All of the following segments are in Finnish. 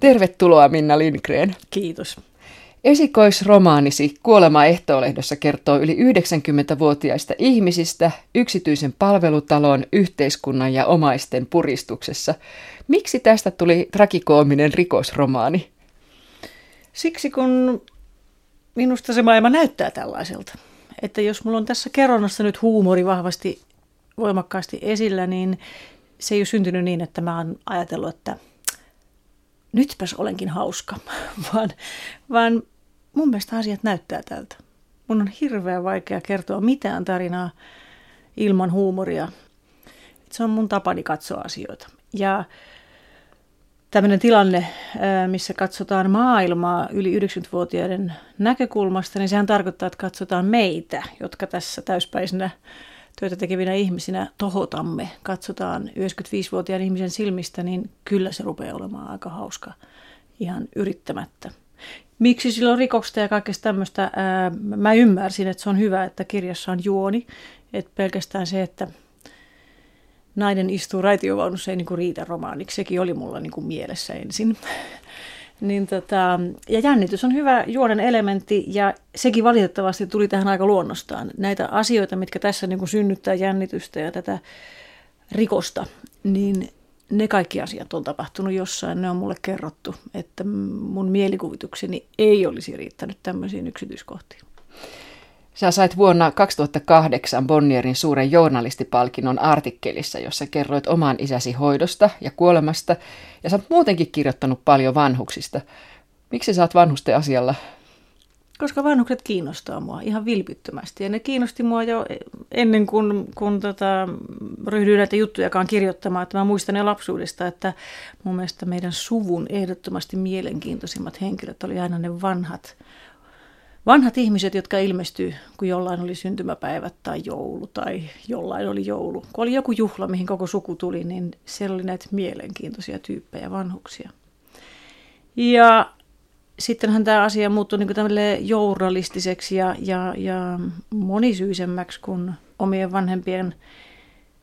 Tervetuloa Minna Lindgren. Kiitos. Esikoisromaanisi Kuolema ehtoolehdossa kertoo yli 90-vuotiaista ihmisistä yksityisen palvelutalon, yhteiskunnan ja omaisten puristuksessa. Miksi tästä tuli trakikoominen rikosromaani? Siksi kun minusta se maailma näyttää tällaiselta. Että jos mulla on tässä kerronnassa nyt huumori vahvasti voimakkaasti esillä, niin se ei ole syntynyt niin, että mä oon ajatellut, että nytpäs olenkin hauska, vaan, vaan mun mielestä asiat näyttää tältä. Mun on hirveän vaikea kertoa mitään tarinaa ilman huumoria. Se on mun tapani katsoa asioita. Ja tämmöinen tilanne, missä katsotaan maailmaa yli 90-vuotiaiden näkökulmasta, niin sehän tarkoittaa, että katsotaan meitä, jotka tässä täyspäisenä työtä tekevinä ihmisinä tohotamme, katsotaan 95-vuotiaan ihmisen silmistä, niin kyllä se rupeaa olemaan aika hauska ihan yrittämättä. Miksi silloin rikoksesta ja kaikesta tämmöistä, mä ymmärsin, että se on hyvä, että kirjassa on juoni, että pelkästään se, että nainen istuu raitiovaunussa ei niinku riitä romaaniksi, sekin oli mulla niinku mielessä ensin. Niin tota, ja jännitys on hyvä juonen elementti ja sekin valitettavasti tuli tähän aika luonnostaan. Näitä asioita, mitkä tässä niinku synnyttää jännitystä ja tätä rikosta, niin ne kaikki asiat on tapahtunut jossain, ne on mulle kerrottu, että mun mielikuvitukseni ei olisi riittänyt tämmöisiin yksityiskohtiin. Sä sait vuonna 2008 Bonnierin suuren journalistipalkinnon artikkelissa, jossa kerroit oman isäsi hoidosta ja kuolemasta, ja sä oot muutenkin kirjoittanut paljon vanhuksista. Miksi sä oot vanhusten asialla? Koska vanhukset kiinnostaa mua ihan vilpittömästi. Ja ne kiinnosti mua jo ennen kuin kun tota, ryhdyin näitä juttujakaan kirjoittamaan. Että mä muistan ne lapsuudesta, että mun mielestä meidän suvun ehdottomasti mielenkiintoisimmat henkilöt oli aina ne vanhat vanhat ihmiset, jotka ilmestyy, kun jollain oli syntymäpäivät tai joulu tai jollain oli joulu. Kun oli joku juhla, mihin koko suku tuli, niin siellä oli näitä mielenkiintoisia tyyppejä, vanhuksia. Ja sittenhän tämä asia muuttui niin journalistiseksi ja, ja, ja monisyisemmäksi, kun omien vanhempien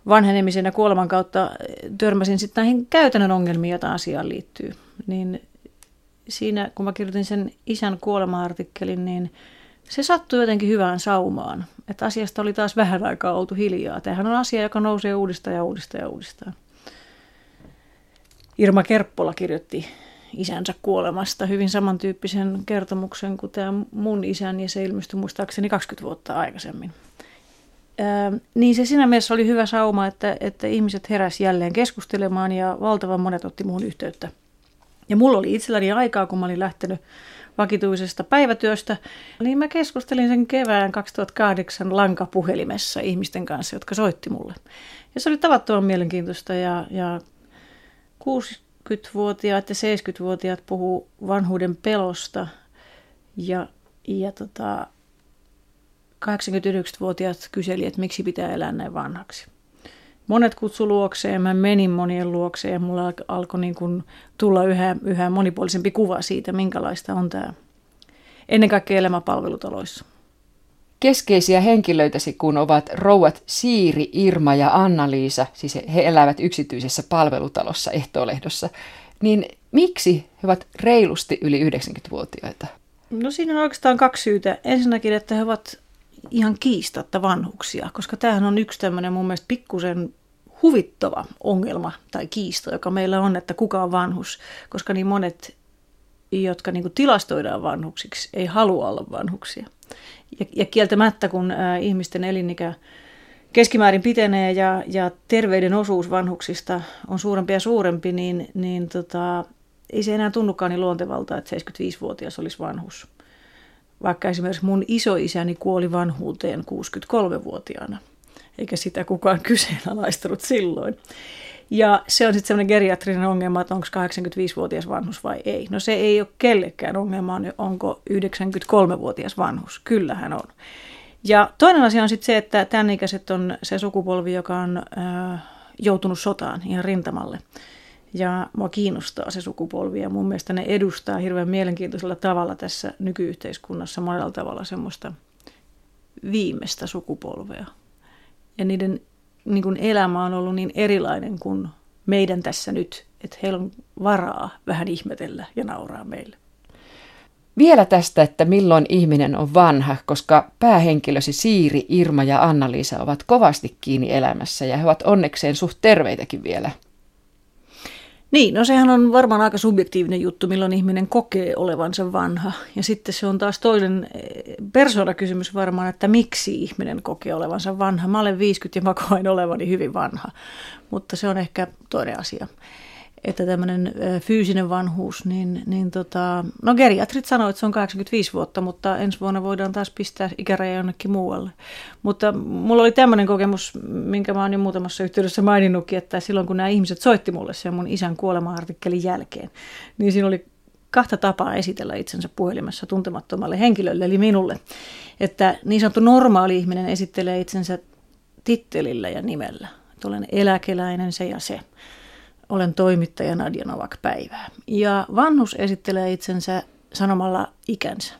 vanhenemisen ja kuoleman kautta törmäsin sitten näihin käytännön ongelmiin, joita asiaan liittyy. Niin siinä, kun mä kirjoitin sen isän kuolema-artikkelin, niin se sattui jotenkin hyvään saumaan. Että asiasta oli taas vähän aikaa oltu hiljaa. Tämähän on asia, joka nousee uudestaan ja uudestaan ja uudestaan. Irma Kerppola kirjoitti isänsä kuolemasta hyvin samantyyppisen kertomuksen kuin tämä mun isän, ja se ilmestyi muistaakseni 20 vuotta aikaisemmin. Ää, niin se siinä mielessä oli hyvä sauma, että, että ihmiset heräs jälleen keskustelemaan ja valtavan monet otti muun yhteyttä – ja mulla oli itselläni aikaa, kun mä olin lähtenyt vakituisesta päivätyöstä, niin mä keskustelin sen kevään 2008 lankapuhelimessa ihmisten kanssa, jotka soitti mulle. Ja se oli tavattoman mielenkiintoista ja, ja 60-vuotiaat ja 70-vuotiaat puhuu vanhuuden pelosta ja, ja tota, 89-vuotiaat kyseli, että miksi pitää elää näin vanhaksi monet kutsu luokseen, mä menin monien luokseen ja mulla alkoi niin kuin tulla yhä, yhä monipuolisempi kuva siitä, minkälaista on tämä ennen kaikkea elämäpalvelutaloissa. Keskeisiä henkilöitäsi kun ovat rouvat Siiri, Irma ja Anna-Liisa, siis he elävät yksityisessä palvelutalossa ehtoolehdossa, niin miksi he ovat reilusti yli 90-vuotiaita? No siinä on oikeastaan kaksi syytä. Ensinnäkin, että he ovat ihan kiistatta vanhuksia, koska tämähän on yksi tämmöinen mun mielestä pikkusen huvittava ongelma tai kiista, joka meillä on, että kuka on vanhus, koska niin monet, jotka niin kuin tilastoidaan vanhuksiksi, ei halua olla vanhuksia. Ja, ja kieltämättä, kun ä, ihmisten elinikä keskimäärin pitenee ja, ja terveyden osuus vanhuksista on suurempi ja suurempi, niin, niin tota, ei se enää tunnukaan niin luontevalta, että 75-vuotias olisi vanhus vaikka esimerkiksi mun isoisäni kuoli vanhuuteen 63-vuotiaana, eikä sitä kukaan kyseenalaistanut silloin. Ja se on sitten semmoinen geriatrinen ongelma, että onko 85-vuotias vanhus vai ei. No se ei ole kellekään ongelma, onko 93-vuotias vanhus. Kyllähän on. Ja toinen asia on sitten se, että tämän ikäiset on se sukupolvi, joka on äh, joutunut sotaan ihan rintamalle. Ja mua kiinnostaa se sukupolvi ja mun mielestä ne edustaa hirveän mielenkiintoisella tavalla tässä nykyyhteiskunnassa monella tavalla semmoista viimeistä sukupolvea. Ja niiden niin kuin elämä on ollut niin erilainen kuin meidän tässä nyt että heillä on varaa vähän ihmetellä ja nauraa meille. Vielä tästä, että milloin ihminen on vanha, koska päähenkilösi Siiri, Irma ja Anna-Liisa ovat kovasti kiinni elämässä ja he ovat onnekseen suht terveitäkin vielä. Niin, no sehän on varmaan aika subjektiivinen juttu, milloin ihminen kokee olevansa vanha. Ja sitten se on taas toinen eh, persoonakysymys varmaan, että miksi ihminen kokee olevansa vanha. Mä olen 50 ja mä koen olevani hyvin vanha, mutta se on ehkä toinen asia että tämmöinen fyysinen vanhuus, niin, niin tota, no geriatrit sanoo, että se on 85 vuotta, mutta ensi vuonna voidaan taas pistää ikäraja jonnekin muualle. Mutta mulla oli tämmöinen kokemus, minkä mä oon jo muutamassa yhteydessä maininnutkin, että silloin kun nämä ihmiset soitti mulle sen mun isän kuolema-artikkelin jälkeen, niin siinä oli kahta tapaa esitellä itsensä puhelimessa tuntemattomalle henkilölle, eli minulle. Että niin sanottu normaali ihminen esittelee itsensä tittelillä ja nimellä. Että olen eläkeläinen, se ja se olen toimittaja Nadia Novak päivää. Ja vanhus esittelee itsensä sanomalla ikänsä.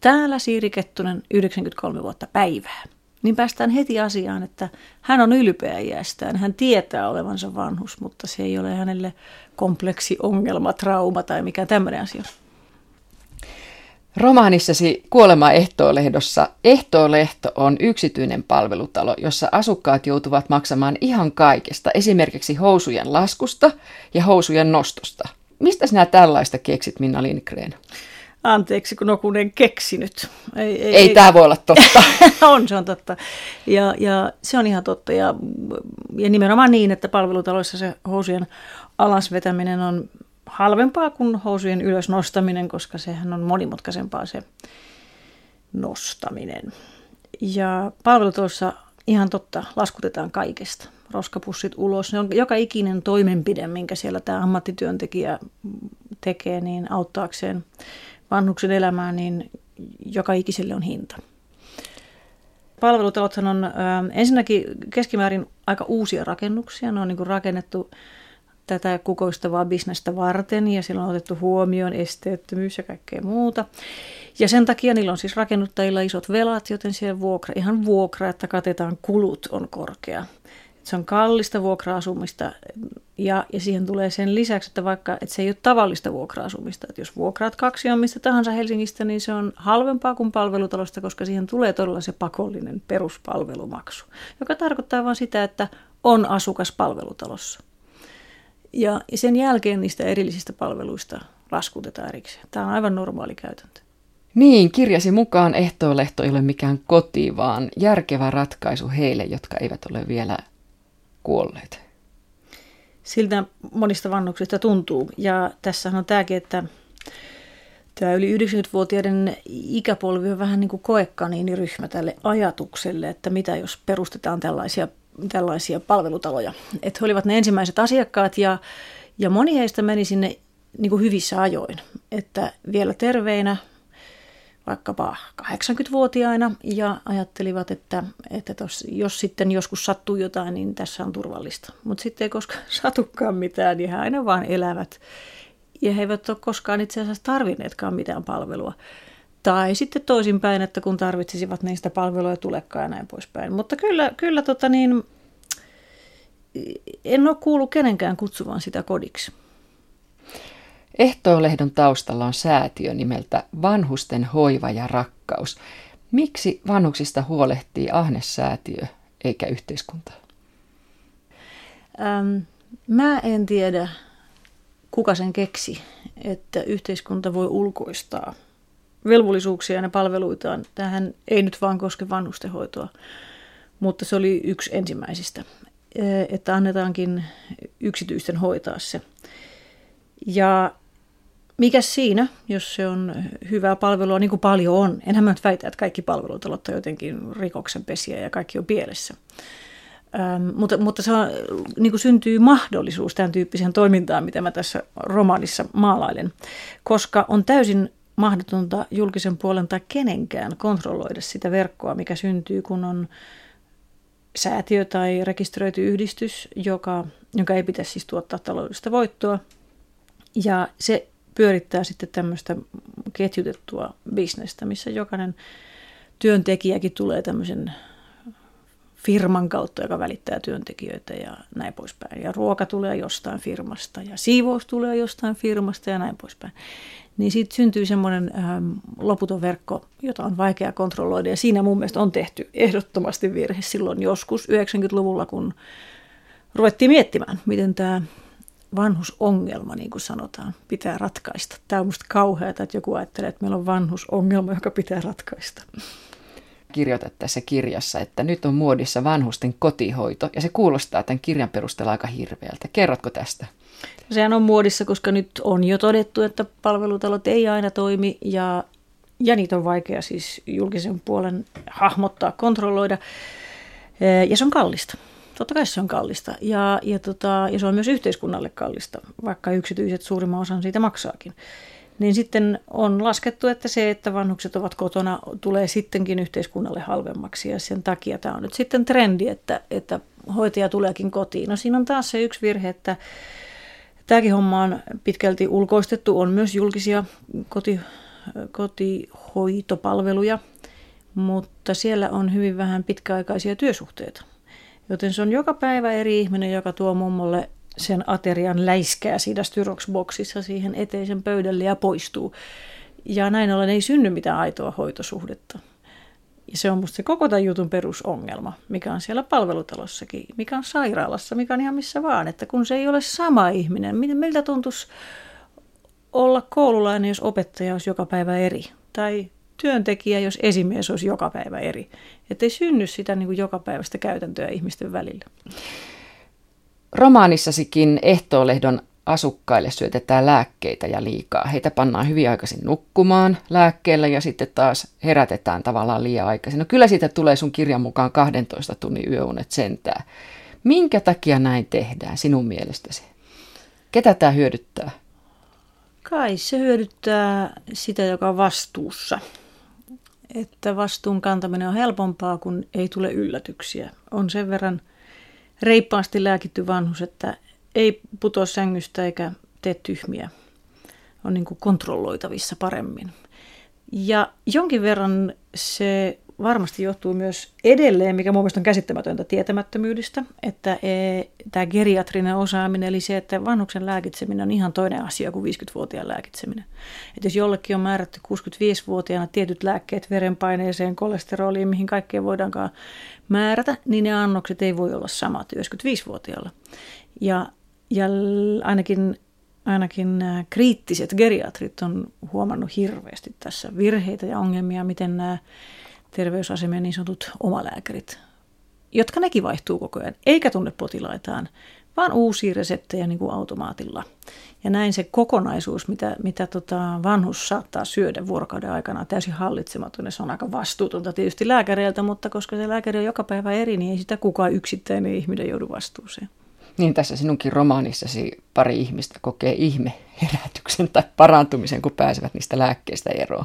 Täällä Siiri Kettunen 93 vuotta päivää. Niin päästään heti asiaan, että hän on ylpeä iästään. Hän tietää olevansa vanhus, mutta se ei ole hänelle kompleksi ongelma, trauma tai mikä tämmöinen asia. Romaanissasi Kuolema Ehtoo-lehdossa Ehtoo-lehto on yksityinen palvelutalo, jossa asukkaat joutuvat maksamaan ihan kaikesta, esimerkiksi housujen laskusta ja housujen nostosta. Mistä sinä tällaista keksit, Minna Lindgren? Anteeksi, kun on en keksinyt. Ei, ei, ei, tämä voi olla totta. on, se on totta. Ja, ja se on ihan totta. Ja, ja nimenomaan niin, että palvelutaloissa se housujen alasvetäminen on halvempaa kuin housujen ylös nostaminen, koska sehän on monimutkaisempaa se nostaminen. Ja palvelutoissa ihan totta, laskutetaan kaikesta. Roskapussit ulos. Ne on joka ikinen toimenpide, minkä siellä tämä ammattityöntekijä tekee, niin auttaakseen vanhuksen elämään, niin joka ikiselle on hinta. Palvelutalothan on ensinnäkin keskimäärin aika uusia rakennuksia. Ne on niin rakennettu tätä kukoistavaa bisnestä varten ja sillä on otettu huomioon esteettömyys ja kaikkea muuta. Ja sen takia niillä on siis rakennuttajilla isot velat, joten siellä vuokra, ihan vuokra, että katetaan kulut on korkea. Se on kallista vuokra-asumista ja, ja siihen tulee sen lisäksi, että vaikka että se ei ole tavallista vuokra-asumista. Että jos vuokraat kaksi on mistä tahansa Helsingistä, niin se on halvempaa kuin palvelutalosta, koska siihen tulee todella se pakollinen peruspalvelumaksu, joka tarkoittaa vain sitä, että on asukas palvelutalossa. Ja sen jälkeen niistä erillisistä palveluista laskutetaan erikseen. Tämä on aivan normaali käytäntö. Niin, kirjasi mukaan ehtoolehto ei ole mikään koti, vaan järkevä ratkaisu heille, jotka eivät ole vielä kuolleet. Siltä monista vannuksista tuntuu. Ja tässä on tämäkin, että tämä yli 90-vuotiaiden ikäpolvi on vähän niin kuin koekaniiniryhmä tälle ajatukselle, että mitä jos perustetaan tällaisia tällaisia palvelutaloja. Että he olivat ne ensimmäiset asiakkaat ja, ja moni heistä meni sinne niin kuin hyvissä ajoin. Että vielä terveinä, vaikkapa 80-vuotiaina ja ajattelivat, että, että tos, jos sitten joskus sattuu jotain, niin tässä on turvallista. Mutta sitten ei koskaan satukaan mitään, niin he aina vaan elävät. Ja he eivät ole koskaan itse asiassa tarvinneetkaan mitään palvelua. Tai sitten toisinpäin, että kun tarvitsisivat niistä palveluja tulekaan ja näin poispäin. Mutta kyllä, kyllä tota niin, en ole kuullut kenenkään kutsuvan sitä kodiksi. Ehtoolehdon taustalla on säätiö nimeltä Vanhusten hoiva ja rakkaus. Miksi vanhuksista huolehtii Ahne-säätiö eikä yhteiskunta? Ähm, mä en tiedä, kuka sen keksi, että yhteiskunta voi ulkoistaa – velvollisuuksia ja palveluitaan. Tähän ei nyt vaan koske vanhustenhoitoa, mutta se oli yksi ensimmäisistä, että annetaankin yksityisten hoitaa se. Ja mikä siinä, jos se on hyvää palvelua, niin kuin paljon on. Enhän mä nyt väitä, että kaikki palvelut on jotenkin rikoksen pesiä ja kaikki on pielessä. Ähm, mutta, mutta se on, niin kuin syntyy mahdollisuus tämän tyyppiseen toimintaan, mitä mä tässä romaanissa maalailen, koska on täysin mahdotonta julkisen puolen tai kenenkään kontrolloida sitä verkkoa, mikä syntyy, kun on säätiö tai rekisteröity yhdistys, joka, joka ei pitäisi siis tuottaa taloudellista voittoa. Ja se pyörittää sitten tämmöistä ketjutettua bisnestä, missä jokainen työntekijäkin tulee tämmöisen firman kautta, joka välittää työntekijöitä ja näin poispäin. Ja ruoka tulee jostain firmasta ja siivous tulee jostain firmasta ja näin poispäin. Niin siitä syntyy semmoinen ähm, loputon verkko, jota on vaikea kontrolloida. Ja siinä mun mielestä on tehty ehdottomasti virhe silloin joskus 90-luvulla, kun ruvettiin miettimään, miten tämä vanhusongelma, niin kuin sanotaan, pitää ratkaista. Tämä on musta kauheata, että joku ajattelee, että meillä on vanhusongelma, joka pitää ratkaista. Kirjoitat tässä kirjassa, että nyt on muodissa vanhusten kotihoito, ja se kuulostaa tämän kirjan perusteella aika hirveältä. Kerrotko tästä? Sehän on muodissa, koska nyt on jo todettu, että palvelutalot ei aina toimi, ja, ja niitä on vaikea siis julkisen puolen hahmottaa, kontrolloida, ja se on kallista. Totta kai se on kallista ja, ja, tota, ja se on myös yhteiskunnalle kallista, vaikka yksityiset suurimman osan siitä maksaakin. Niin sitten on laskettu, että se, että vanhukset ovat kotona, tulee sittenkin yhteiskunnalle halvemmaksi ja sen takia tämä on nyt sitten trendi, että, että hoitaja tuleekin kotiin. No siinä on taas se yksi virhe, että tämäkin homma on pitkälti ulkoistettu, on myös julkisia koti, kotihoitopalveluja, mutta siellä on hyvin vähän pitkäaikaisia työsuhteita. Joten se on joka päivä eri ihminen, joka tuo mummolle sen aterian läiskää siinä Styrox-boksissa siihen eteisen pöydälle ja poistuu. Ja näin ollen ei synny mitään aitoa hoitosuhdetta. Ja se on musta se koko tämän jutun perusongelma, mikä on siellä palvelutalossakin, mikä on sairaalassa, mikä on ihan missä vaan. Että kun se ei ole sama ihminen, miltä tuntuisi olla koululainen, jos opettaja olisi joka päivä eri? Tai työntekijä, jos esimies olisi joka päivä eri. Että ei synny sitä niin kuin joka päivästä käytäntöä ihmisten välillä. Romaanissasikin ehtoolehdon asukkaille syötetään lääkkeitä ja liikaa. Heitä pannaan hyvin aikaisin nukkumaan lääkkeellä ja sitten taas herätetään tavallaan liian aikaisin. No kyllä siitä tulee sun kirjan mukaan 12 tunnin yöunet sentää. Minkä takia näin tehdään sinun mielestäsi? Ketä tämä hyödyttää? Kai se hyödyttää sitä, joka on vastuussa että vastuun kantaminen on helpompaa, kun ei tule yllätyksiä. On sen verran reippaasti lääkitty vanhus, että ei putoa sängystä eikä tee tyhmiä. On niin kuin kontrolloitavissa paremmin. Ja jonkin verran se varmasti johtuu myös edelleen, mikä mun on käsittämätöntä tietämättömyydestä, että e, tämä geriatrinen osaaminen, eli se, että vanhuksen lääkitseminen on ihan toinen asia kuin 50-vuotiaan lääkitseminen. Että jos jollekin on määrätty 65-vuotiaana tietyt lääkkeet verenpaineeseen, kolesteroliin, mihin kaikkeen voidaankaan määrätä, niin ne annokset ei voi olla samat 95-vuotiaalla. Ja, ja ainakin ainakin nämä kriittiset geriatrit on huomannut hirveästi tässä virheitä ja ongelmia, miten nämä terveysasemien niin sanotut omalääkärit, jotka nekin vaihtuu koko ajan, eikä tunne potilaitaan, vaan uusia reseptejä niin kuin automaatilla. Ja näin se kokonaisuus, mitä, mitä tota vanhus saattaa syödä vuorokauden aikana, täysin hallitsematon. se on aika vastuutonta tietysti lääkäreiltä, mutta koska se lääkäri on joka päivä eri, niin ei sitä kukaan yksittäinen ihminen joudu vastuuseen. Niin tässä sinunkin romaanissasi pari ihmistä kokee ihme herätyksen tai parantumisen, kun pääsevät niistä lääkkeistä eroon.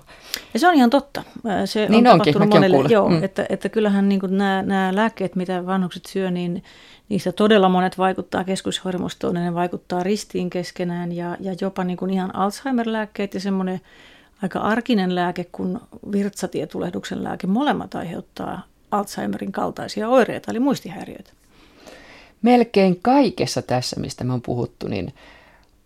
Ja se on ihan totta. Se niin on onkin, monelle. Joo, mm. että, että kyllähän niin nämä, nämä lääkkeet, mitä vanhukset syö, niin niistä todella monet vaikuttaa keskushermostoon, ne vaikuttaa ristiin keskenään ja, ja jopa niin kuin ihan Alzheimer-lääkkeet ja semmoinen aika arkinen lääke kuin virtsatietulehduksen lääke, molemmat aiheuttaa Alzheimerin kaltaisia oireita, eli muistihäiriöitä melkein kaikessa tässä, mistä me on puhuttu, niin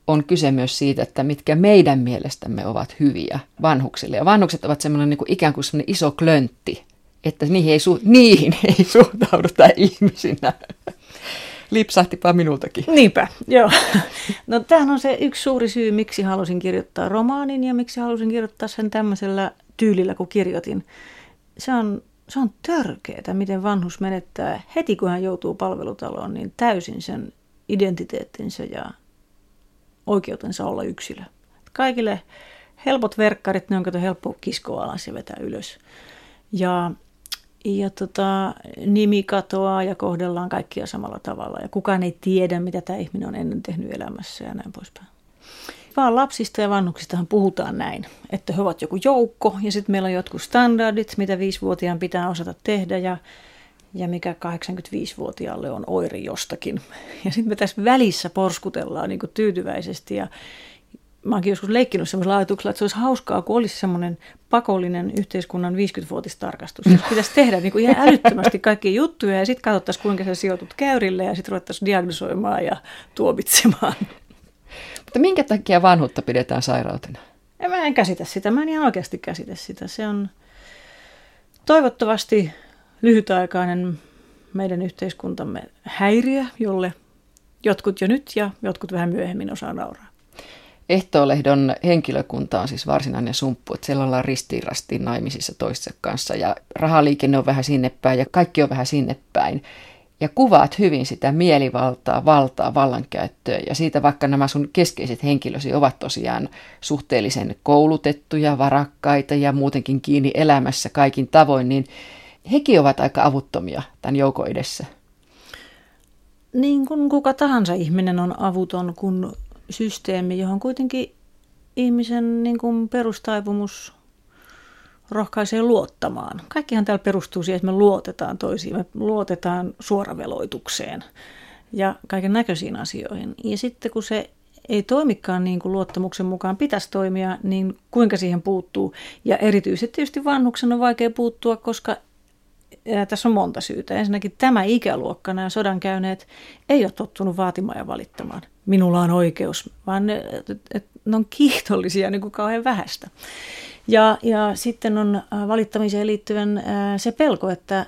on kyse myös siitä, että mitkä meidän mielestämme ovat hyviä vanhuksille. Ja vanhukset ovat semmoinen niin kuin ikään kuin semmoinen iso klöntti, että niihin ei, su- niihin ei suhtauduta ihmisinä. Lipsahtipa minultakin. Niinpä, joo. No tämähän on se yksi suuri syy, miksi halusin kirjoittaa romaanin ja miksi halusin kirjoittaa sen tämmöisellä tyylillä, kun kirjoitin. Se on se on törkeää, miten vanhus menettää heti, kun hän joutuu palvelutaloon, niin täysin sen identiteettinsä ja oikeutensa olla yksilö. Kaikille helpot verkkarit, ne on kato helppo kiskoa alas ja vetää ylös. Ja, ja tota, nimi katoaa ja kohdellaan kaikkia samalla tavalla. Ja kukaan ei tiedä, mitä tämä ihminen on ennen tehnyt elämässä ja näin poispäin vaan lapsista ja vanhuksistahan puhutaan näin, että he ovat joku joukko ja sitten meillä on jotkut standardit, mitä viisivuotiaan pitää osata tehdä ja, ja mikä 85-vuotiaalle on oiri jostakin. Ja sitten me tässä välissä porskutellaan niin tyytyväisesti ja mä oonkin joskus leikkinyt semmoisella ajatuksella, että se olisi hauskaa, kun olisi semmoinen pakollinen yhteiskunnan 50-vuotistarkastus. Jos pitäisi tehdä niin kuin ihan älyttömästi kaikkia juttuja ja sitten katsottaisiin, kuinka sä sijoitut käyrille ja sitten ruvettaisiin diagnosoimaan ja tuomitsemaan. Mutta minkä takia vanhuutta pidetään sairautena? En, mä en käsitä sitä, mä en ihan oikeasti käsitä sitä. Se on toivottavasti lyhytaikainen meidän yhteiskuntamme häiriö, jolle jotkut jo nyt ja jotkut vähän myöhemmin osaa nauraa. Ehtoolehdon henkilökunta on siis varsinainen sumppu, että siellä ollaan ristiin rastiin naimisissa toistensa kanssa ja rahaliikenne on vähän sinne päin ja kaikki on vähän sinne päin. Ja kuvaat hyvin sitä mielivaltaa, valtaa, vallankäyttöä ja siitä vaikka nämä sun keskeiset henkilösi ovat tosiaan suhteellisen koulutettuja, varakkaita ja muutenkin kiinni elämässä kaikin tavoin, niin hekin ovat aika avuttomia tämän joukon edessä. Niin kuin kuka tahansa ihminen on avuton, kun systeemi, johon kuitenkin ihmisen niin kuin perustaipumus rohkaisee luottamaan. Kaikkihan täällä perustuu siihen, että me luotetaan toisiin, me luotetaan suoraveloitukseen ja kaiken näköisiin asioihin. Ja sitten kun se ei toimikaan niin kuin luottamuksen mukaan pitäisi toimia, niin kuinka siihen puuttuu? Ja erityisesti tietysti vanhuksen on vaikea puuttua, koska ja tässä on monta syytä. Ensinnäkin tämä ikäluokka, nämä sodan käyneet, ei ole tottunut vaatimaan ja valittamaan. Minulla on oikeus, vaan ne, ne on kiitollisia niin kuin kauhean vähäistä. Ja, ja sitten on äh, valittamiseen liittyvän äh, se pelko, että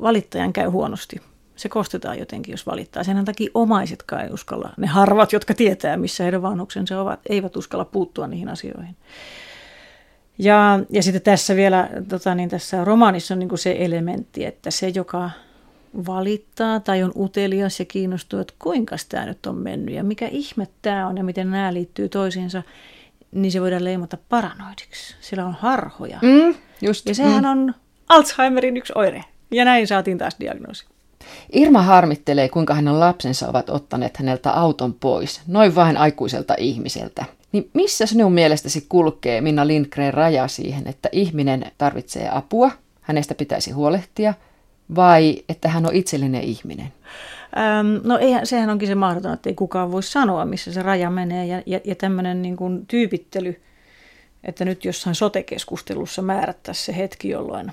valittajan käy huonosti. Se kostetaan jotenkin, jos valittaa. Sen takia omaisetkaan ei uskalla, ne harvat, jotka tietää, missä heidän vanhuksensa ovat, eivät uskalla puuttua niihin asioihin. Ja, ja sitten tässä vielä, tota, niin tässä romaanissa on niin kuin se elementti, että se, joka valittaa tai on utelias ja kiinnostuu, että kuinka tämä nyt on mennyt ja mikä ihme tämä on ja miten nämä liittyy toisiinsa, niin se voidaan leimata paranoidiksi. Sillä on harhoja. Mm, just, ja sehän mm. on Alzheimerin yksi oire. Ja näin saatiin taas diagnoosi. Irma harmittelee, kuinka hänen lapsensa ovat ottaneet häneltä auton pois, noin vain aikuiselta ihmiseltä. Niin missä sinun mielestäsi kulkee Minna Lindgren raja siihen, että ihminen tarvitsee apua, hänestä pitäisi huolehtia, vai että hän on itsellinen ihminen? Öm, no eihän, sehän onkin se mahdoton, että ei kukaan voi sanoa, missä se raja menee. Ja, ja, ja tämmöinen niin kuin tyypittely, että nyt jossain sotekeskustelussa määrättäisiin se hetki, jolloin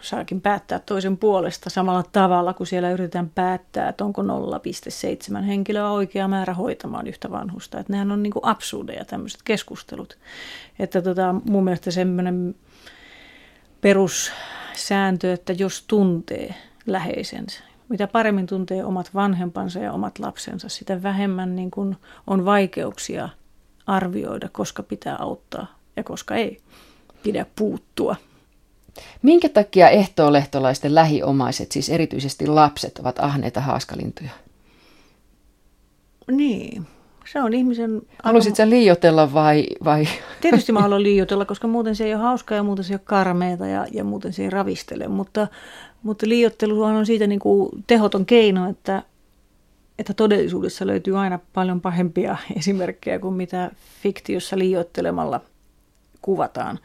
saakin päättää toisen puolesta samalla tavalla, kun siellä yritetään päättää, että onko 0,7 henkilöä oikea määrä hoitamaan yhtä vanhusta. Että nehän on niin absurdeja tämmöiset keskustelut. Että tota, mun mielestä semmoinen perussääntö, että jos tuntee läheisensä, mitä paremmin tuntee omat vanhempansa ja omat lapsensa, sitä vähemmän niin kuin on vaikeuksia arvioida, koska pitää auttaa ja koska ei pidä puuttua. Minkä takia ehtoolehtolaisten lähiomaiset, siis erityisesti lapset, ovat ahneita haaskalintuja? Niin, se on ihmisen... Haluaisitko sä liiotella vai, vai? Tietysti mä haluan liiotella, koska muuten se ei ole hauskaa ja muuten se ei ole karmeeta ja, ja muuten se ei ravistele. Mutta, mutta liiotteluhan on siitä niin kuin tehoton keino, että, että todellisuudessa löytyy aina paljon pahempia esimerkkejä kuin mitä fiktiossa liioittelemalla kuvataan.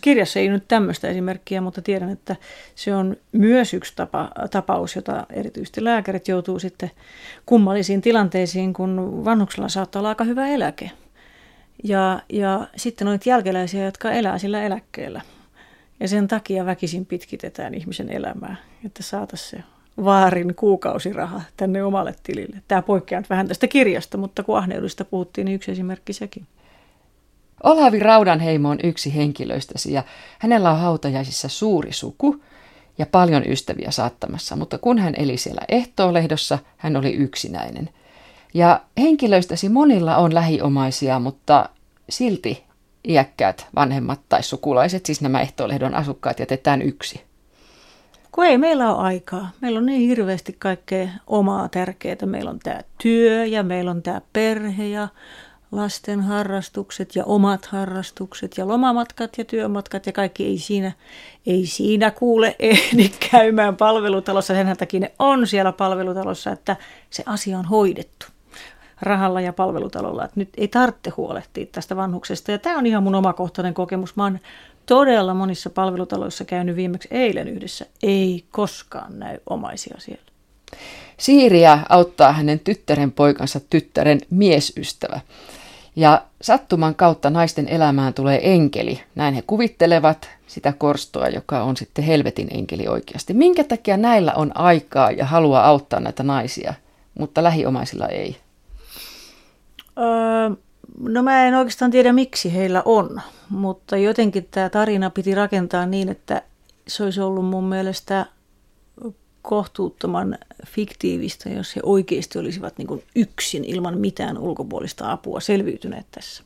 Kirjassa ei nyt tämmöistä esimerkkiä, mutta tiedän, että se on myös yksi tapa, tapaus, jota erityisesti lääkärit joutuu sitten kummallisiin tilanteisiin, kun vanhuksella saattaa olla aika hyvä eläke. Ja, ja sitten on jälkeläisiä, jotka elää sillä eläkkeellä. Ja sen takia väkisin pitkitetään ihmisen elämää, että saataisiin se vaarin kuukausiraha tänne omalle tilille. Tämä poikkeaa vähän tästä kirjasta, mutta kun ahneudesta puhuttiin, niin yksi esimerkki sekin. Olavi Raudanheimo on yksi henkilöistäsi ja hänellä on hautajaisissa suuri suku ja paljon ystäviä saattamassa, mutta kun hän eli siellä ehtoolehdossa, hän oli yksinäinen. Ja henkilöistäsi monilla on lähiomaisia, mutta silti iäkkäät vanhemmat tai sukulaiset, siis nämä ehtoolehdon asukkaat, jätetään yksi. Kun ei meillä ole aikaa. Meillä on niin hirveästi kaikkea omaa tärkeää. Meillä on tämä työ ja meillä on tämä perhe ja lasten harrastukset ja omat harrastukset ja lomamatkat ja työmatkat ja kaikki ei siinä, ei siinä kuule ehdi käymään palvelutalossa. Sen takia ne on siellä palvelutalossa, että se asia on hoidettu rahalla ja palvelutalolla. Että nyt ei tarvitse huolehtia tästä vanhuksesta. Ja tämä on ihan mun omakohtainen kokemus. Mä oon todella monissa palvelutaloissa käynyt viimeksi eilen yhdessä. Ei koskaan näy omaisia siellä. Siiriä auttaa hänen tyttären poikansa tyttären miesystävä. Ja sattuman kautta naisten elämään tulee enkeli. Näin he kuvittelevat sitä korstoa, joka on sitten helvetin enkeli oikeasti. Minkä takia näillä on aikaa ja halua auttaa näitä naisia, mutta lähiomaisilla ei? Öö, no mä en oikeastaan tiedä miksi heillä on, mutta jotenkin tämä tarina piti rakentaa niin, että se olisi ollut mun mielestä kohtuuttoman fiktiivistä, jos he oikeasti olisivat niin kuin yksin ilman mitään ulkopuolista apua selviytyneet tässä.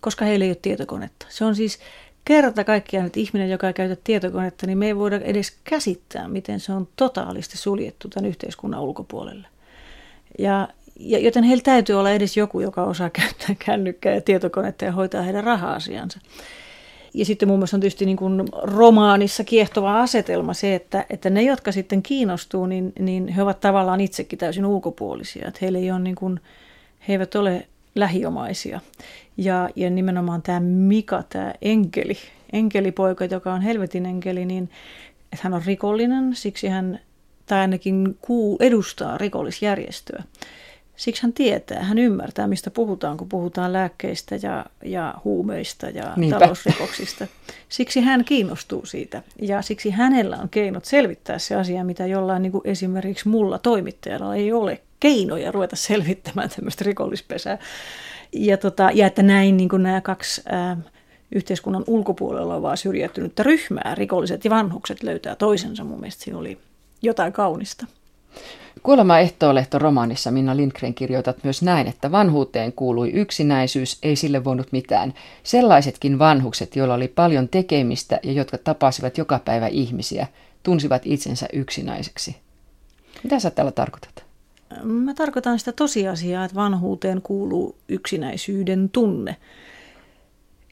Koska heillä ei ole tietokonetta. Se on siis kerta kaikkiaan, että ihminen, joka ei käytä tietokonetta, niin me ei voida edes käsittää, miten se on totaalisti suljettu tämän yhteiskunnan ulkopuolelle. Ja, ja joten heillä täytyy olla edes joku, joka osaa käyttää kännykkää ja tietokonetta ja hoitaa heidän raha-asiansa. Ja sitten mun mielestä on tietysti niin kuin romaanissa kiehtova asetelma se, että, että ne, jotka sitten kiinnostuu, niin, niin he ovat tavallaan itsekin täysin ulkopuolisia. Että heille ei ole niin kuin, he eivät ole lähiomaisia. Ja, ja nimenomaan tämä Mika, tämä enkeli, enkelipoika, joka on helvetin enkeli, niin että hän on rikollinen, siksi hän, tai ainakin kuu edustaa rikollisjärjestöä. Siksi hän tietää, hän ymmärtää, mistä puhutaan, kun puhutaan lääkkeistä ja, ja huumeista ja Niinpä. talousrikoksista. Siksi hän kiinnostuu siitä ja siksi hänellä on keinot selvittää se asia, mitä jollain niin kuin esimerkiksi mulla toimittajalla ei ole keinoja ruveta selvittämään tämmöistä rikollispesää. Ja, tota, ja että näin niin kuin nämä kaksi ää, yhteiskunnan ulkopuolella olevaa syrjäytynyttä ryhmää, rikolliset ja vanhukset, löytää toisensa. Mun mielestä siinä oli jotain kaunista. Kuolema ehtoolehto romaanissa Minna Lindgren kirjoitat myös näin, että vanhuuteen kuului yksinäisyys, ei sille voinut mitään. Sellaisetkin vanhukset, joilla oli paljon tekemistä ja jotka tapasivat joka päivä ihmisiä, tunsivat itsensä yksinäiseksi. Mitä sä tällä tarkoitat? Mä tarkoitan sitä tosiasiaa, että vanhuuteen kuuluu yksinäisyyden tunne.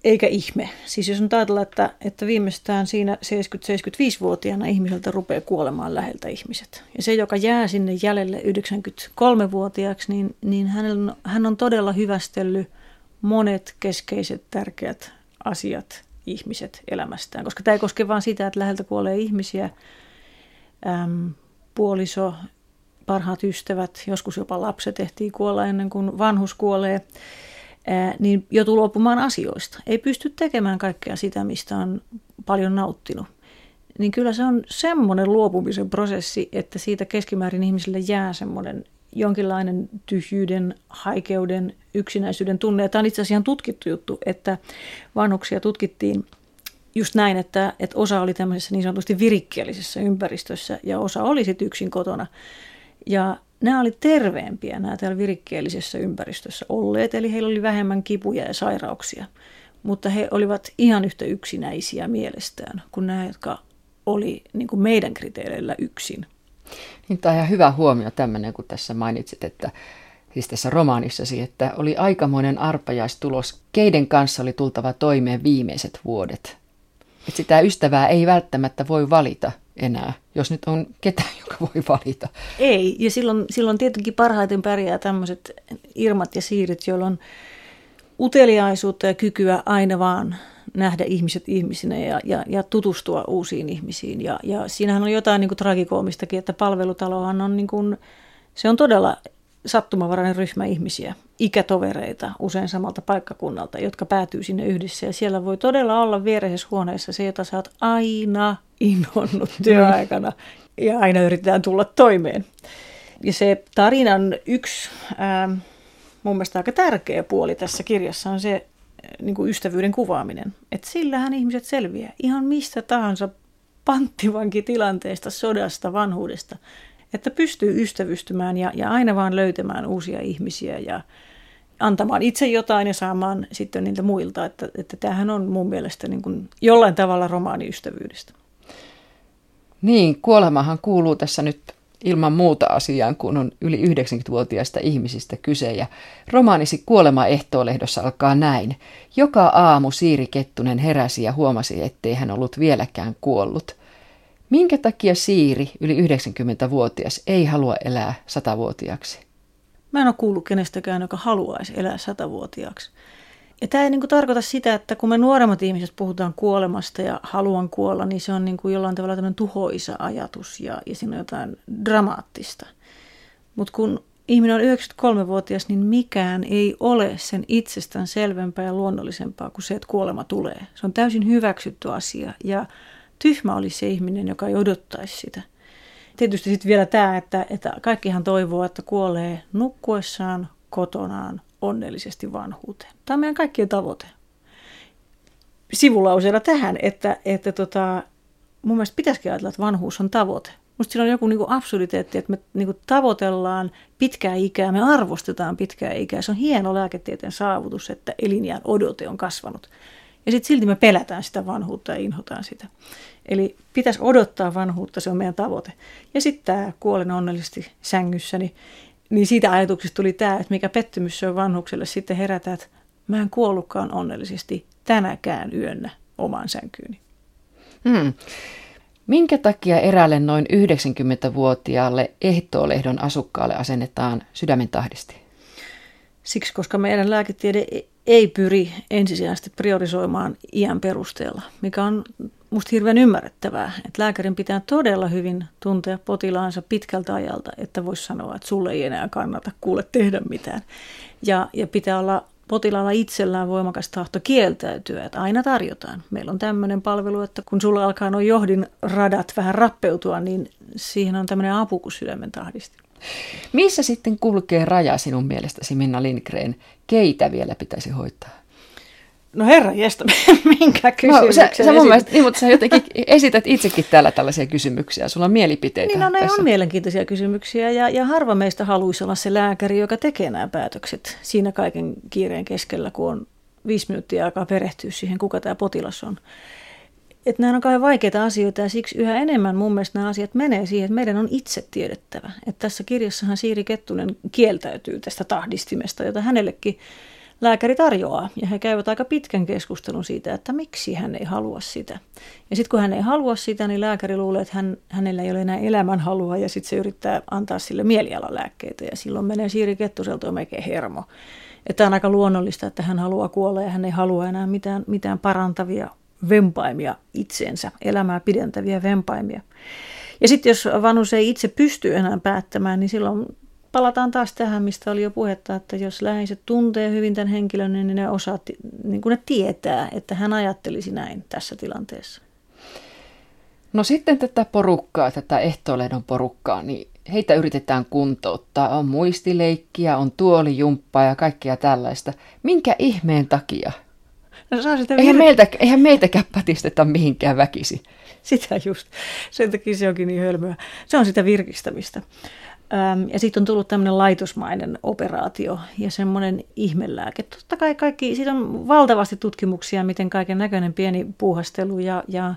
Eikä ihme. Siis jos on ajatella, että, että viimeistään siinä 70-75-vuotiaana ihmiseltä rupeaa kuolemaan läheltä ihmiset. Ja se, joka jää sinne jäljelle 93-vuotiaaksi, niin, niin hän, on, hän on todella hyvästellyt monet keskeiset tärkeät asiat ihmiset elämästään. Koska tämä ei koske vain sitä, että läheltä kuolee ihmisiä, äm, puoliso, parhaat ystävät, joskus jopa lapset ehtii kuolla ennen kuin vanhus kuolee niin joutuu luopumaan asioista. Ei pysty tekemään kaikkea sitä, mistä on paljon nauttinut. Niin kyllä se on semmoinen luopumisen prosessi, että siitä keskimäärin ihmisille jää semmoinen jonkinlainen tyhjyyden, haikeuden, yksinäisyyden tunne. Ja tämä on itse asiassa ihan tutkittu juttu, että vanhuksia tutkittiin just näin, että, että osa oli tämmöisessä niin sanotusti virikkeellisessä ympäristössä ja osa oli sitten yksin kotona. Ja nämä oli terveempiä nämä täällä virikkeellisessä ympäristössä olleet, eli heillä oli vähemmän kipuja ja sairauksia. Mutta he olivat ihan yhtä yksinäisiä mielestään kuin nämä, jotka oli niin kuin meidän kriteereillä yksin. Niin, tämä on ihan hyvä huomio tämmöinen, kun tässä mainitsit, että siis tässä romaanissasi, että oli aikamoinen arpajaistulos, keiden kanssa oli tultava toimeen viimeiset vuodet. Että sitä ystävää ei välttämättä voi valita enää, jos nyt on ketään, joka voi valita. Ei, ja silloin, silloin tietenkin parhaiten pärjää tämmöiset Irmat ja Siirit, joilla on uteliaisuutta ja kykyä aina vaan nähdä ihmiset ihmisinä ja, ja, ja tutustua uusiin ihmisiin. Ja, ja siinähän on jotain niin kuin tragikoomistakin, että palvelutalohan on, niin kuin, se on todella sattumavarainen ryhmä ihmisiä, ikätovereita usein samalta paikkakunnalta, jotka päätyy sinne yhdessä. Ja siellä voi todella olla viereisessä huoneessa se, jota sä oot aina inhonnut työaikana ja aina yritetään tulla toimeen. Ja se tarinan yksi ää, mun mielestä aika tärkeä puoli tässä kirjassa on se niin kuin ystävyyden kuvaaminen. Että sillähän ihmiset selviää ihan mistä tahansa panttivankitilanteesta, sodasta, vanhuudesta että pystyy ystävystymään ja, ja aina vaan löytämään uusia ihmisiä ja antamaan itse jotain ja saamaan sitten niiltä muilta. Että, että tämähän on mun mielestä niin kuin jollain tavalla romaaniystävyydestä. Niin, kuolemahan kuuluu tässä nyt ilman muuta asiaan, kun on yli 90-vuotiaista ihmisistä kyse. Ja romaanisi Kuolema ehtoolehdossa alkaa näin. Joka aamu Siiri Kettunen heräsi ja huomasi, ettei hän ollut vieläkään kuollut – Minkä takia Siiri, yli 90-vuotias, ei halua elää satavuotiaaksi? Mä en ole kuullut kenestäkään, joka haluaisi elää satavuotiaaksi. Ja tämä ei niin kuin tarkoita sitä, että kun me nuoremmat ihmiset puhutaan kuolemasta ja haluan kuolla, niin se on niin kuin jollain tavalla tämmöinen tuhoisa ajatus ja, ja siinä on jotain dramaattista. Mutta kun ihminen on 93-vuotias, niin mikään ei ole sen itsestään selvempää ja luonnollisempaa kuin se, että kuolema tulee. Se on täysin hyväksytty asia ja tyhmä olisi se ihminen, joka ei odottaisi sitä. Tietysti sitten vielä tämä, että, että kaikkihan toivoo, että kuolee nukkuessaan, kotonaan, onnellisesti vanhuuteen. Tämä on meidän kaikkien tavoite. Sivulauseena tähän, että, että tota, mun mielestä pitäisikin ajatella, että vanhuus on tavoite. Musta siinä on joku niin absurditeetti, että me niin kuin tavoitellaan pitkää ikää, me arvostetaan pitkää ikää. Se on hieno lääketieteen saavutus, että elinjään odote on kasvanut. Ja sitten silti me pelätään sitä vanhuutta ja inhotaan sitä. Eli pitäisi odottaa vanhuutta, se on meidän tavoite. Ja sitten tämä kuolen onnellisesti sängyssä, niin, niin siitä ajatuksesta tuli tämä, että mikä pettymys se on vanhukselle sitten herätä, että mä en kuollutkaan onnellisesti tänäkään yönnä omaan sänkyyni. Hmm. Minkä takia eräälle noin 90-vuotiaalle ehtoolehdon asukkaalle asennetaan sydämen tahdisti? Siksi, koska meidän lääketiede ei pyri ensisijaisesti priorisoimaan iän perusteella, mikä on musta hirveän ymmärrettävää. Että lääkärin pitää todella hyvin tuntea potilaansa pitkältä ajalta, että voisi sanoa, että sulle ei enää kannata kuule tehdä mitään. Ja, ja pitää olla potilaalla itsellään voimakas tahto kieltäytyä, että aina tarjotaan. Meillä on tämmöinen palvelu, että kun sulla alkaa nuo johdin radat vähän rappeutua, niin siihen on tämmöinen apu kuin sydämen tahdisti. Missä sitten kulkee raja sinun mielestäsi, Minna Lindgren? Keitä vielä pitäisi hoitaa? No herra jestä, minkä kysymyksen no, sä, sä mun mielestä, niin, mutta sä jotenkin esität itsekin täällä tällaisia kysymyksiä. Sulla on mielipiteitä Niin no ne tässä. on mielenkiintoisia kysymyksiä ja, ja harva meistä haluaisi olla se lääkäri, joka tekee nämä päätökset siinä kaiken kiireen keskellä, kun on viisi minuuttia aikaa perehtyä siihen, kuka tämä potilas on. Että nämä on kauhean vaikeita asioita ja siksi yhä enemmän mun mielestä nämä asiat menee siihen, että meidän on itse tiedettävä. Että tässä kirjassahan Siiri Kettunen kieltäytyy tästä tahdistimesta, jota hänellekin lääkäri tarjoaa. Ja he käyvät aika pitkän keskustelun siitä, että miksi hän ei halua sitä. Ja sitten kun hän ei halua sitä, niin lääkäri luulee, että hän, hänellä ei ole enää elämänhalua ja sitten se yrittää antaa sille mielialalääkkeitä ja silloin menee Siiri Kettuselta melkein hermo. Että on aika luonnollista, että hän haluaa kuolla ja hän ei halua enää mitään, mitään parantavia vempaimia itseensä, elämää pidentäviä vempaimia. Ja sitten jos vanhus ei itse pysty enää päättämään, niin silloin palataan taas tähän, mistä oli jo puhetta, että jos läheiset tuntee hyvin tämän henkilön, niin ne osaa, niin kuin ne tietää, että hän ajattelisi näin tässä tilanteessa. No sitten tätä porukkaa, tätä ehtoolehdon porukkaa, niin heitä yritetään kuntouttaa. On muistileikkiä, on tuolijumppaa ja kaikkea tällaista. Minkä ihmeen takia? No, saa sitä eihän, meiltä, eihän meitäkään patisteta mihinkään väkisi. Sitä just. Sen takia se onkin niin hölmöä. Se on sitä virkistämistä. Ja sitten on tullut tämmöinen laitosmainen operaatio ja semmoinen ihmelääke. Totta kai kaikki, siitä on valtavasti tutkimuksia, miten kaiken näköinen pieni puuhastelu ja, ja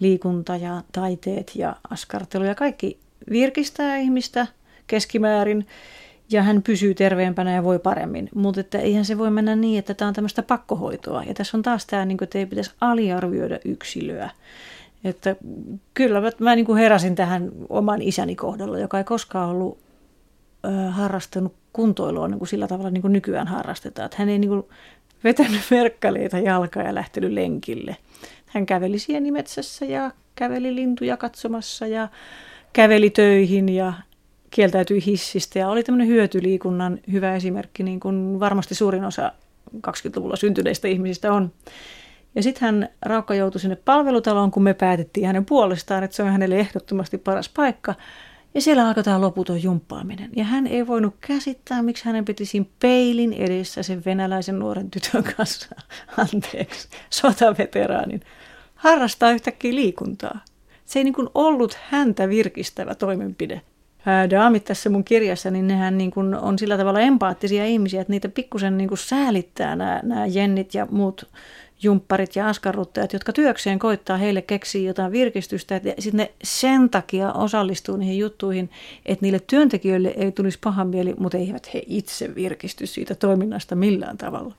liikunta ja taiteet ja askartelu ja kaikki virkistää ihmistä keskimäärin ja hän pysyy terveempänä ja voi paremmin. Mutta että eihän se voi mennä niin, että tämä on tämmöistä pakkohoitoa. Ja tässä on taas tämä, niin kuin, että ei pitäisi aliarvioida yksilöä. Että kyllä mä, mä niin kuin heräsin tähän oman isäni kohdalla, joka ei koskaan ollut ö, harrastanut kuntoilua niin kuin sillä tavalla niin kuin nykyään harrastetaan. Että hän ei niin kuin vetänyt verkkaleita jalkaa ja lähtenyt lenkille. Hän käveli sienimetsässä ja käveli lintuja katsomassa ja käveli töihin ja kieltäytyi hissistä ja oli tämmöinen hyötyliikunnan hyvä esimerkki, niin kuin varmasti suurin osa 20-luvulla syntyneistä ihmisistä on. Ja sitten hän Raukka joutui sinne palvelutaloon, kun me päätettiin hänen puolestaan, että se on hänelle ehdottomasti paras paikka. Ja siellä alkoi tämä loputon jumppaaminen. Ja hän ei voinut käsittää, miksi hänen piti siinä peilin edessä sen venäläisen nuoren tytön kanssa, anteeksi, sotaveteraanin, harrastaa yhtäkkiä liikuntaa. Se ei niin kuin ollut häntä virkistävä toimenpide. Daamit tässä mun kirjassa, niin nehän niin kuin on sillä tavalla empaattisia ihmisiä, että niitä pikkusen niin säälittää nämä, nämä jennit ja muut jumpparit ja askarruttajat, jotka työkseen koittaa heille keksiä jotain virkistystä, että sitten ne sen takia osallistuu niihin juttuihin, että niille työntekijöille ei tulisi paha mieli, mutta eivät he itse virkisty siitä toiminnasta millään tavalla.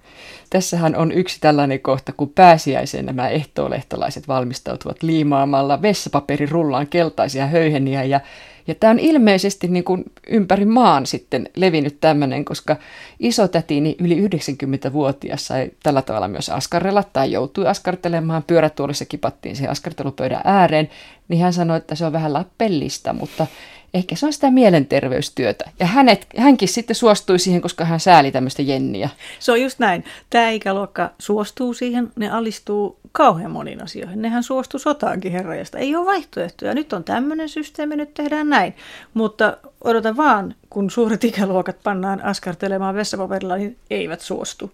Tässähän on yksi tällainen kohta, kun pääsiäiseen nämä ehtoolehtolaiset valmistautuvat liimaamalla vessapaperirullaan keltaisia höyheniä ja ja tämä on ilmeisesti niin kuin ympäri maan sitten levinnyt tämmöinen, koska isotätini yli 90-vuotias sai tällä tavalla myös askarrella tai joutui askartelemaan. Pyörätuolissa kipattiin siihen askartelupöydän ääreen, niin hän sanoi, että se on vähän lappellista, mutta Ehkä se on sitä mielenterveystyötä. Ja hänet, hänkin sitten suostui siihen, koska hän sääli tämmöistä jenniä. Se on just näin. Tämä ikäluokka suostuu siihen, ne alistuu kauhean moniin asioihin. Nehän suostuu sotaankin herrajasta. Ei ole vaihtoehtoja. Nyt on tämmöinen systeemi, nyt tehdään näin. Mutta odota vaan, kun suuret ikäluokat pannaan askartelemaan vessapaperilla, niin eivät suostu.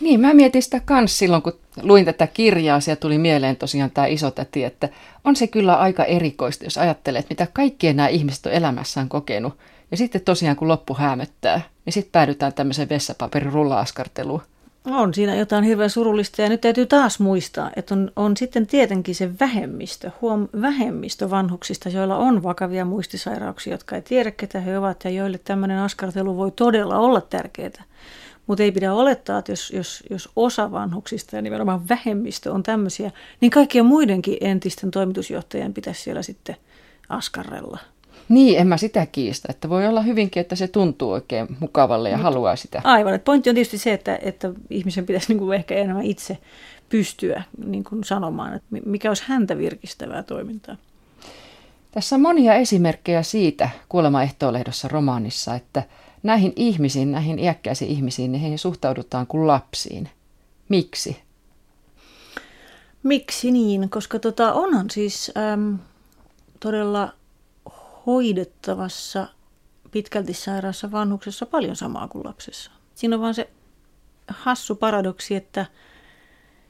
Niin, mä mietin sitä kans silloin, kun luin tätä kirjaa, ja tuli mieleen tosiaan tämä isotäti, että on se kyllä aika erikoista, jos ajattelet, mitä kaikkien nämä ihmiset on elämässään kokenut. Ja sitten tosiaan, kun loppu hämöttää, niin sitten päädytään tämmöiseen vessapaperin rulla-askarteluun. On siinä jotain hirveän surullista ja nyt täytyy taas muistaa, että on, on sitten tietenkin se vähemmistö, huom, vähemmistö vanhuksista, joilla on vakavia muistisairauksia, jotka ei tiedä ketä he ovat ja joille tämmöinen askartelu voi todella olla tärkeää. Mutta ei pidä olettaa, että jos, jos, jos osa vanhuksista ja nimenomaan vähemmistö on tämmöisiä, niin kaikkien muidenkin entisten toimitusjohtajien pitäisi siellä sitten askarrella. Niin, en mä sitä kiistä. Että voi olla hyvinkin, että se tuntuu oikein mukavalle ja Mut, haluaa sitä. Aivan. Että pointti on tietysti se, että, että ihmisen pitäisi niin kuin ehkä enemmän itse pystyä niin kuin sanomaan, että mikä olisi häntä virkistävää toimintaa. Tässä on monia esimerkkejä siitä kuolemaehtoolehdossa romaanissa, että – näihin ihmisiin, näihin iäkkäisiin ihmisiin, niin heihin suhtaudutaan kuin lapsiin. Miksi? Miksi niin? Koska tota, onhan siis äm, todella hoidettavassa pitkälti sairaassa vanhuksessa paljon samaa kuin lapsessa. Siinä on vaan se hassu paradoksi, että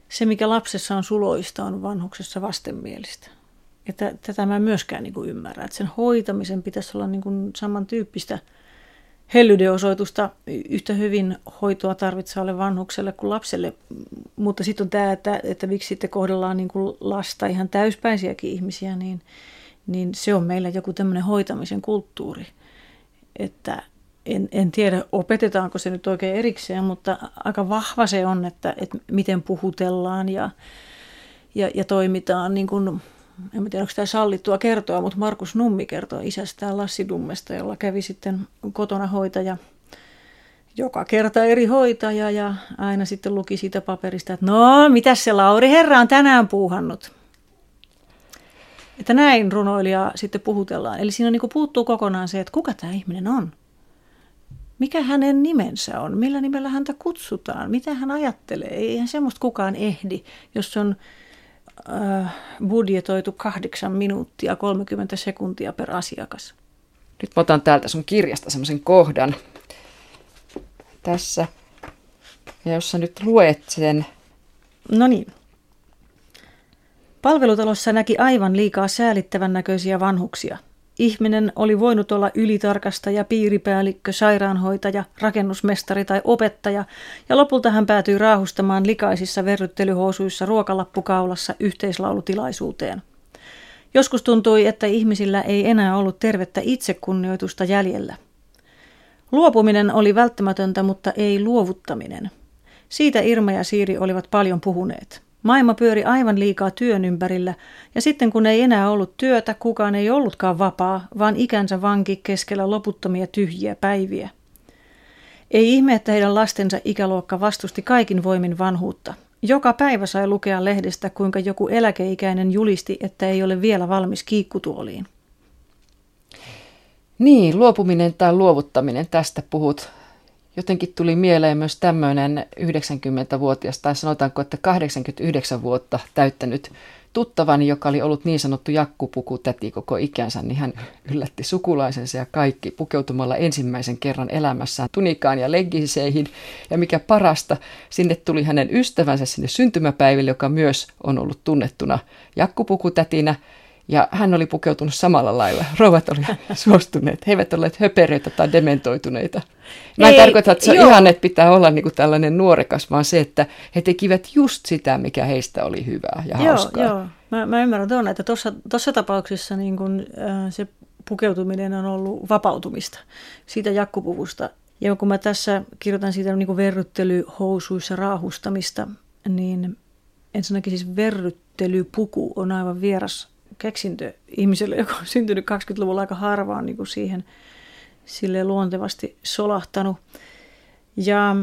se mikä lapsessa on suloista on vanhuksessa vastenmielistä. Että tätä mä myöskään niin kuin ymmärrän, että sen hoitamisen pitäisi olla niin kuin samantyyppistä – hellyydeosoitusta yhtä hyvin hoitoa tarvitsevalle vanhukselle kuin lapselle. Mutta sitten on tämä, että, että miksi sitten kohdellaan niin kuin lasta ihan täyspäisiäkin ihmisiä, niin, niin se on meillä joku tämmöinen hoitamisen kulttuuri. Että en, en tiedä, opetetaanko se nyt oikein erikseen, mutta aika vahva se on, että, että miten puhutellaan ja, ja, ja toimitaan niin kuin en tiedä onko tämä sallittua kertoa, mutta Markus Nummi kertoo isästään Lassi Dummesta, jolla kävi sitten kotona hoitaja joka kerta eri hoitaja ja aina sitten luki siitä paperista, että no, mitä se Lauri Herra on tänään puuhannut. Että näin runoilija sitten puhutellaan. Eli siinä niin puuttuu kokonaan se, että kuka tämä ihminen on. Mikä hänen nimensä on, millä nimellä häntä kutsutaan, mitä hän ajattelee. Eihän semmoista kukaan ehdi, jos on äh, budjetoitu kahdeksan minuuttia 30 sekuntia per asiakas. Nyt mä otan täältä sun kirjasta semmoisen kohdan tässä. Ja jos sä nyt luet sen. No niin. Palvelutalossa näki aivan liikaa säälittävän näköisiä vanhuksia – Ihminen oli voinut olla ylitarkastaja, piiripäällikkö, sairaanhoitaja, rakennusmestari tai opettaja, ja lopulta hän päätyi raahustamaan likaisissa verryttelyhousuissa ruokalappukaulassa yhteislaulutilaisuuteen. Joskus tuntui, että ihmisillä ei enää ollut tervettä itsekunnioitusta jäljellä. Luopuminen oli välttämätöntä, mutta ei luovuttaminen. Siitä Irma ja Siiri olivat paljon puhuneet. Maailma pyöri aivan liikaa työn ympärillä, ja sitten kun ei enää ollut työtä, kukaan ei ollutkaan vapaa, vaan ikänsä vanki keskellä loputtomia tyhjiä päiviä. Ei ihme, että heidän lastensa ikäluokka vastusti kaikin voimin vanhuutta. Joka päivä sai lukea lehdestä, kuinka joku eläkeikäinen julisti, että ei ole vielä valmis kiikkutuoliin. Niin, luopuminen tai luovuttaminen, tästä puhut jotenkin tuli mieleen myös tämmöinen 90-vuotias, tai sanotaanko, että 89 vuotta täyttänyt tuttavani, joka oli ollut niin sanottu jakkupuku täti koko ikänsä, niin hän yllätti sukulaisensa ja kaikki pukeutumalla ensimmäisen kerran elämässään tunikaan ja leggiseihin. Ja mikä parasta, sinne tuli hänen ystävänsä sinne syntymäpäiville, joka myös on ollut tunnettuna jakkupukutätinä. Ja hän oli pukeutunut samalla lailla. Rouvat oli suostuneet. He eivät olleet höpereitä tai dementoituneita. Mä en Ei, tarkoita, että se ihan, että pitää olla niin kuin tällainen nuorekas, vaan se, että he tekivät just sitä, mikä heistä oli hyvää ja joo, hauskaa. Joo, mä, mä ymmärrän tuon, että tuossa tapauksessa niin kun, äh, se pukeutuminen on ollut vapautumista siitä jakkupuvusta. Ja kun mä tässä kirjoitan siitä niin verryttelyhousuissa raahustamista, niin ensinnäkin siis verryttelypuku on aivan vieras keksintö ihmiselle, joka on syntynyt 20-luvulla aika harvaan niin kuin siihen sille luontevasti solahtanut. Ja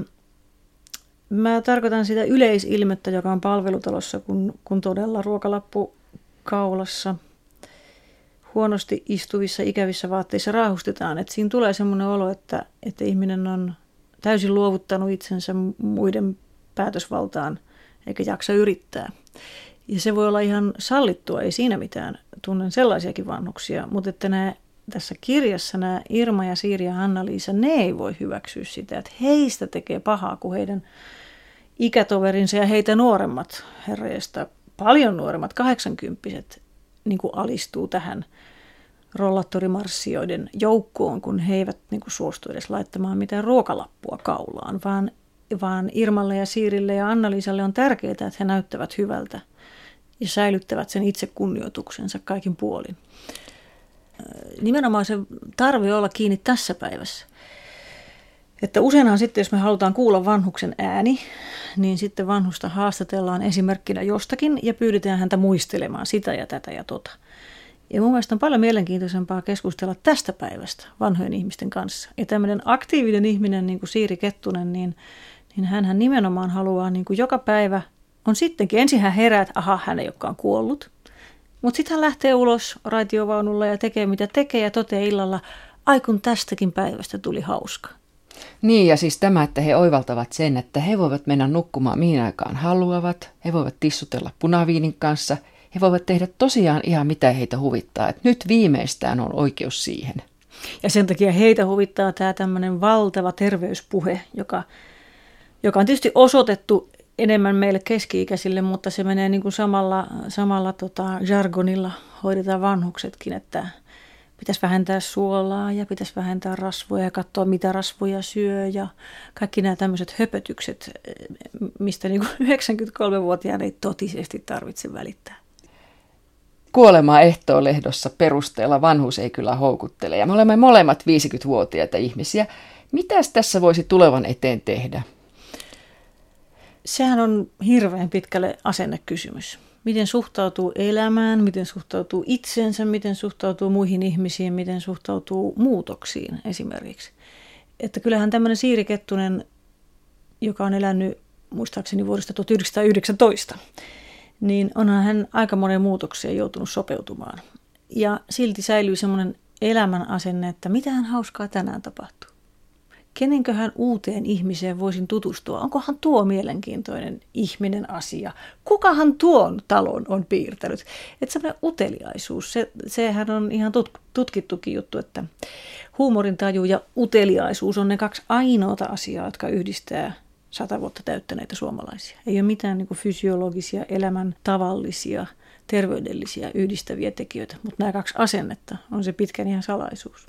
mä tarkoitan sitä yleisilmettä, joka on palvelutalossa, kun, kun todella ruokalappu kaulassa huonosti istuvissa ikävissä vaatteissa raahustetaan. Että siinä tulee semmoinen olo, että, että ihminen on täysin luovuttanut itsensä muiden päätösvaltaan eikä jaksa yrittää. Ja se voi olla ihan sallittua, ei siinä mitään. Tunnen sellaisiakin vanhuksia, mutta että nämä, tässä kirjassa nämä Irma ja Siiri ja Anna-Liisa, ne ei voi hyväksyä sitä, että heistä tekee pahaa, kun heidän ikätoverinsa ja heitä nuoremmat herreistä, paljon nuoremmat, kahdeksankymppiset, niin kuin alistuu tähän rollaattorimarssijoiden joukkoon, kun he eivät niin kuin suostu edes laittamaan mitään ruokalappua kaulaan, vaan, vaan Irmalle ja Siirille ja Anna-Liisalle on tärkeää, että he näyttävät hyvältä ja säilyttävät sen itse kunnioituksensa kaikin puolin. Nimenomaan se tarve olla kiinni tässä päivässä. Että useinhan sitten, jos me halutaan kuulla vanhuksen ääni, niin sitten vanhusta haastatellaan esimerkkinä jostakin ja pyydetään häntä muistelemaan sitä ja tätä ja tota. Ja mun mielestä on paljon mielenkiintoisempaa keskustella tästä päivästä vanhojen ihmisten kanssa. Ja tämmöinen aktiivinen ihminen, niin kuin Siiri Kettunen, niin, niin hän nimenomaan haluaa niin kuin joka päivä, on sittenkin, ensin hän herää, että aha, hän ei olekaan kuollut. Mutta sitten hän lähtee ulos raitiovaunulla ja tekee mitä tekee ja toteaa illalla, ai kun tästäkin päivästä tuli hauska. Niin, ja siis tämä, että he oivaltavat sen, että he voivat mennä nukkumaan mihin aikaan haluavat, he voivat tissutella punaviinin kanssa, he voivat tehdä tosiaan ihan mitä heitä huvittaa, että nyt viimeistään on oikeus siihen. Ja sen takia heitä huvittaa tämä tämmöinen valtava terveyspuhe, joka, joka on tietysti osoitettu enemmän meille keski-ikäisille, mutta se menee niin kuin samalla, samalla tota jargonilla hoidetaan vanhuksetkin, että pitäisi vähentää suolaa ja pitäisi vähentää rasvoja ja katsoa, mitä rasvoja syö ja kaikki nämä tämmöiset höpötykset, mistä niin 93-vuotiaan ei totisesti tarvitse välittää. Kuolema ehtoo-lehdossa perusteella vanhus ei kyllä houkuttele ja me olemme molemmat 50-vuotiaita ihmisiä. Mitäs tässä voisi tulevan eteen tehdä? Sehän on hirveän pitkälle asennekysymys miten suhtautuu elämään, miten suhtautuu itsensä, miten suhtautuu muihin ihmisiin, miten suhtautuu muutoksiin esimerkiksi. Että kyllähän tämmöinen Siiri Kettunen, joka on elänyt muistaakseni vuodesta 1919, niin onhan hän aika monen muutokseen joutunut sopeutumaan. Ja silti säilyy semmoinen elämän asenne, että mitä hän hauskaa tänään tapahtuu kenenköhän uuteen ihmiseen voisin tutustua? Onkohan tuo mielenkiintoinen ihminen asia? Kukahan tuon talon on piirtänyt? Että semmoinen uteliaisuus, se, sehän on ihan tut, tutkittukin juttu, että huumorintaju ja uteliaisuus on ne kaksi ainoata asiaa, jotka yhdistää sata vuotta täyttäneitä suomalaisia. Ei ole mitään niin fysiologisia, elämän tavallisia, terveydellisiä yhdistäviä tekijöitä, mutta nämä kaksi asennetta on se pitkän ihan salaisuus.